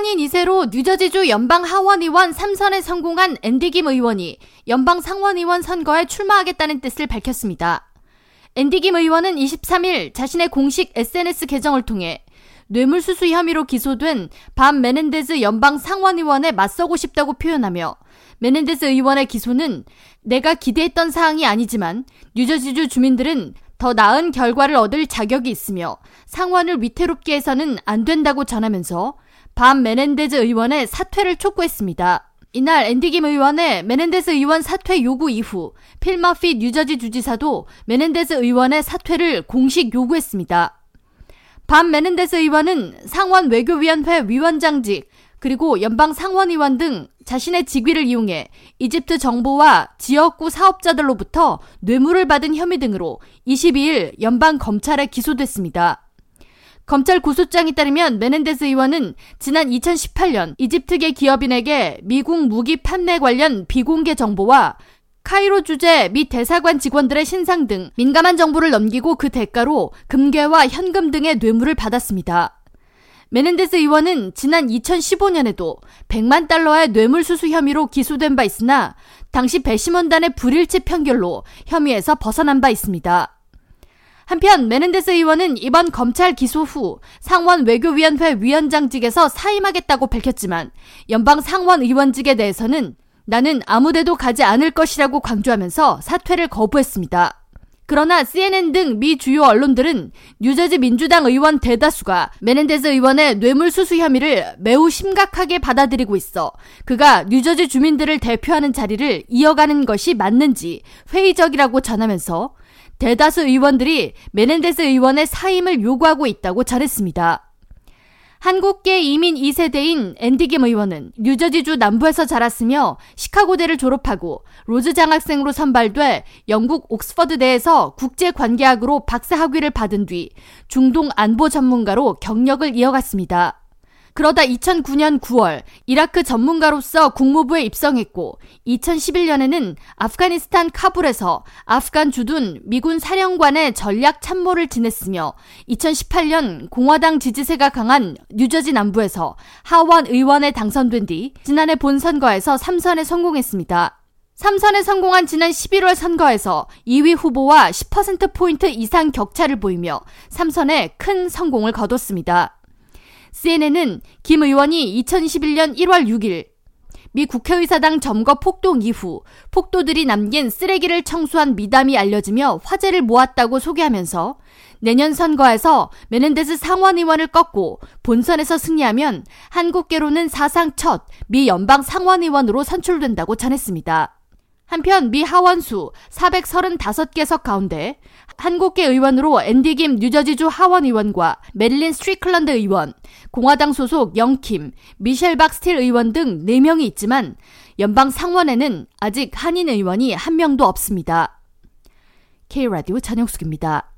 한인 2세로 뉴저지주 연방 하원의원 3선에 성공한 앤디 김 의원이 연방 상원의원 선거에 출마하겠다는 뜻을 밝혔습니다. 앤디 김 의원은 23일 자신의 공식 SNS 계정을 통해 뇌물수수 혐의로 기소된 밥 메넨데즈 연방 상원의원에 맞서고 싶다고 표현하며 메넨데스 의원의 기소는 내가 기대했던 사항이 아니지만 뉴저지주 주민들은 더 나은 결과를 얻을 자격이 있으며 상원을 위태롭게 해서는 안 된다고 전하면서 밥 메넨데즈 의원의 사퇴를 촉구했습니다. 이날 앤디김 의원의 메넨데스 의원 사퇴 요구 이후 필 머피 뉴저지 주지사도 메넨데스 의원의 사퇴를 공식 요구했습니다. 밥 메넨데스 의원은 상원 외교위원회 위원장직 그리고 연방 상원의원 등 자신의 직위를 이용해 이집트 정부와 지역구 사업자들로부터 뇌물을 받은 혐의 등으로 22일 연방 검찰에 기소됐습니다. 검찰 공소장에 따르면 메넨데스 의원은 지난 2018년 이집트계 기업인에게 미국 무기 판매 관련 비공개 정보와 카이로 주재 미 대사관 직원들의 신상 등 민감한 정보를 넘기고 그 대가로 금괴와 현금 등의 뇌물을 받았습니다. 메넨데스 의원은 지난 2015년에도 100만 달러의 뇌물수수 혐의로 기소된 바 있으나 당시 배심원단의 불일치 판결로 혐의에서 벗어난 바 있습니다. 한편 메넨데스 의원은 이번 검찰 기소 후 상원 외교위원회 위원장직에서 사임하겠다고 밝혔지만 연방 상원 의원직에 대해서는 나는 아무데도 가지 않을 것이라고 강조하면서 사퇴를 거부했습니다. 그러나 CNN 등 미 주요 언론들은 뉴저지 민주당 의원 대다수가 메넨데스 의원의 뇌물수수 혐의를 매우 심각하게 받아들이고 있어 그가 뉴저지 주민들을 대표하는 자리를 이어가는 것이 맞는지 회의적이라고 전하면서 대다수 의원들이 메넨데스 의원의 사임을 요구하고 있다고 전했습니다. 한국계 이민 2세대인 앤디 김 의원은 뉴저지주 남부에서 자랐으며 시카고대를 졸업하고 로즈 장학생으로 선발돼 영국 옥스퍼드대에서 국제관계학으로 박사 학위를 받은 뒤 중동 안보 전문가로 경력을 이어갔습니다. 그러다 2009년 9월 이라크 전문가로서 국무부에 입성했고 2011년에는 아프가니스탄 카불에서 아프간 주둔 미군 사령관의 전략 참모를 지냈으며 2018년 공화당 지지세가 강한 뉴저지 남부에서 하원 의원에 당선된 뒤 지난해 본선거에서 3선에 성공했습니다. 3선에 성공한 지난 11월 선거에서 2위 후보와 10%포인트 이상 격차를 보이며 3선에 큰 성공을 거뒀습니다. CNN은 김 의원이 2021년 1월 6일 미 국회의사당 점거 폭동 이후 폭도들이 남긴 쓰레기를 청소한 미담이 알려지며 화제를 모았다고 소개하면서 내년 선거에서 메넨데스 상원의원을 꺾고 본선에서 승리하면 한국계로는 사상 첫 미 연방 상원의원으로 선출된다고 전했습니다. 한편 미 하원수 435개석 가운데 한국계 의원으로 앤디 김 뉴저지주 하원 의원과 메릴린 스트리클런드 의원, 공화당 소속 영 킴, 미셸 박스틸 의원 등 4명이 있지만 연방 상원에는 아직 한인 의원이 한 명도 없습니다. K라디오 전영숙입니다.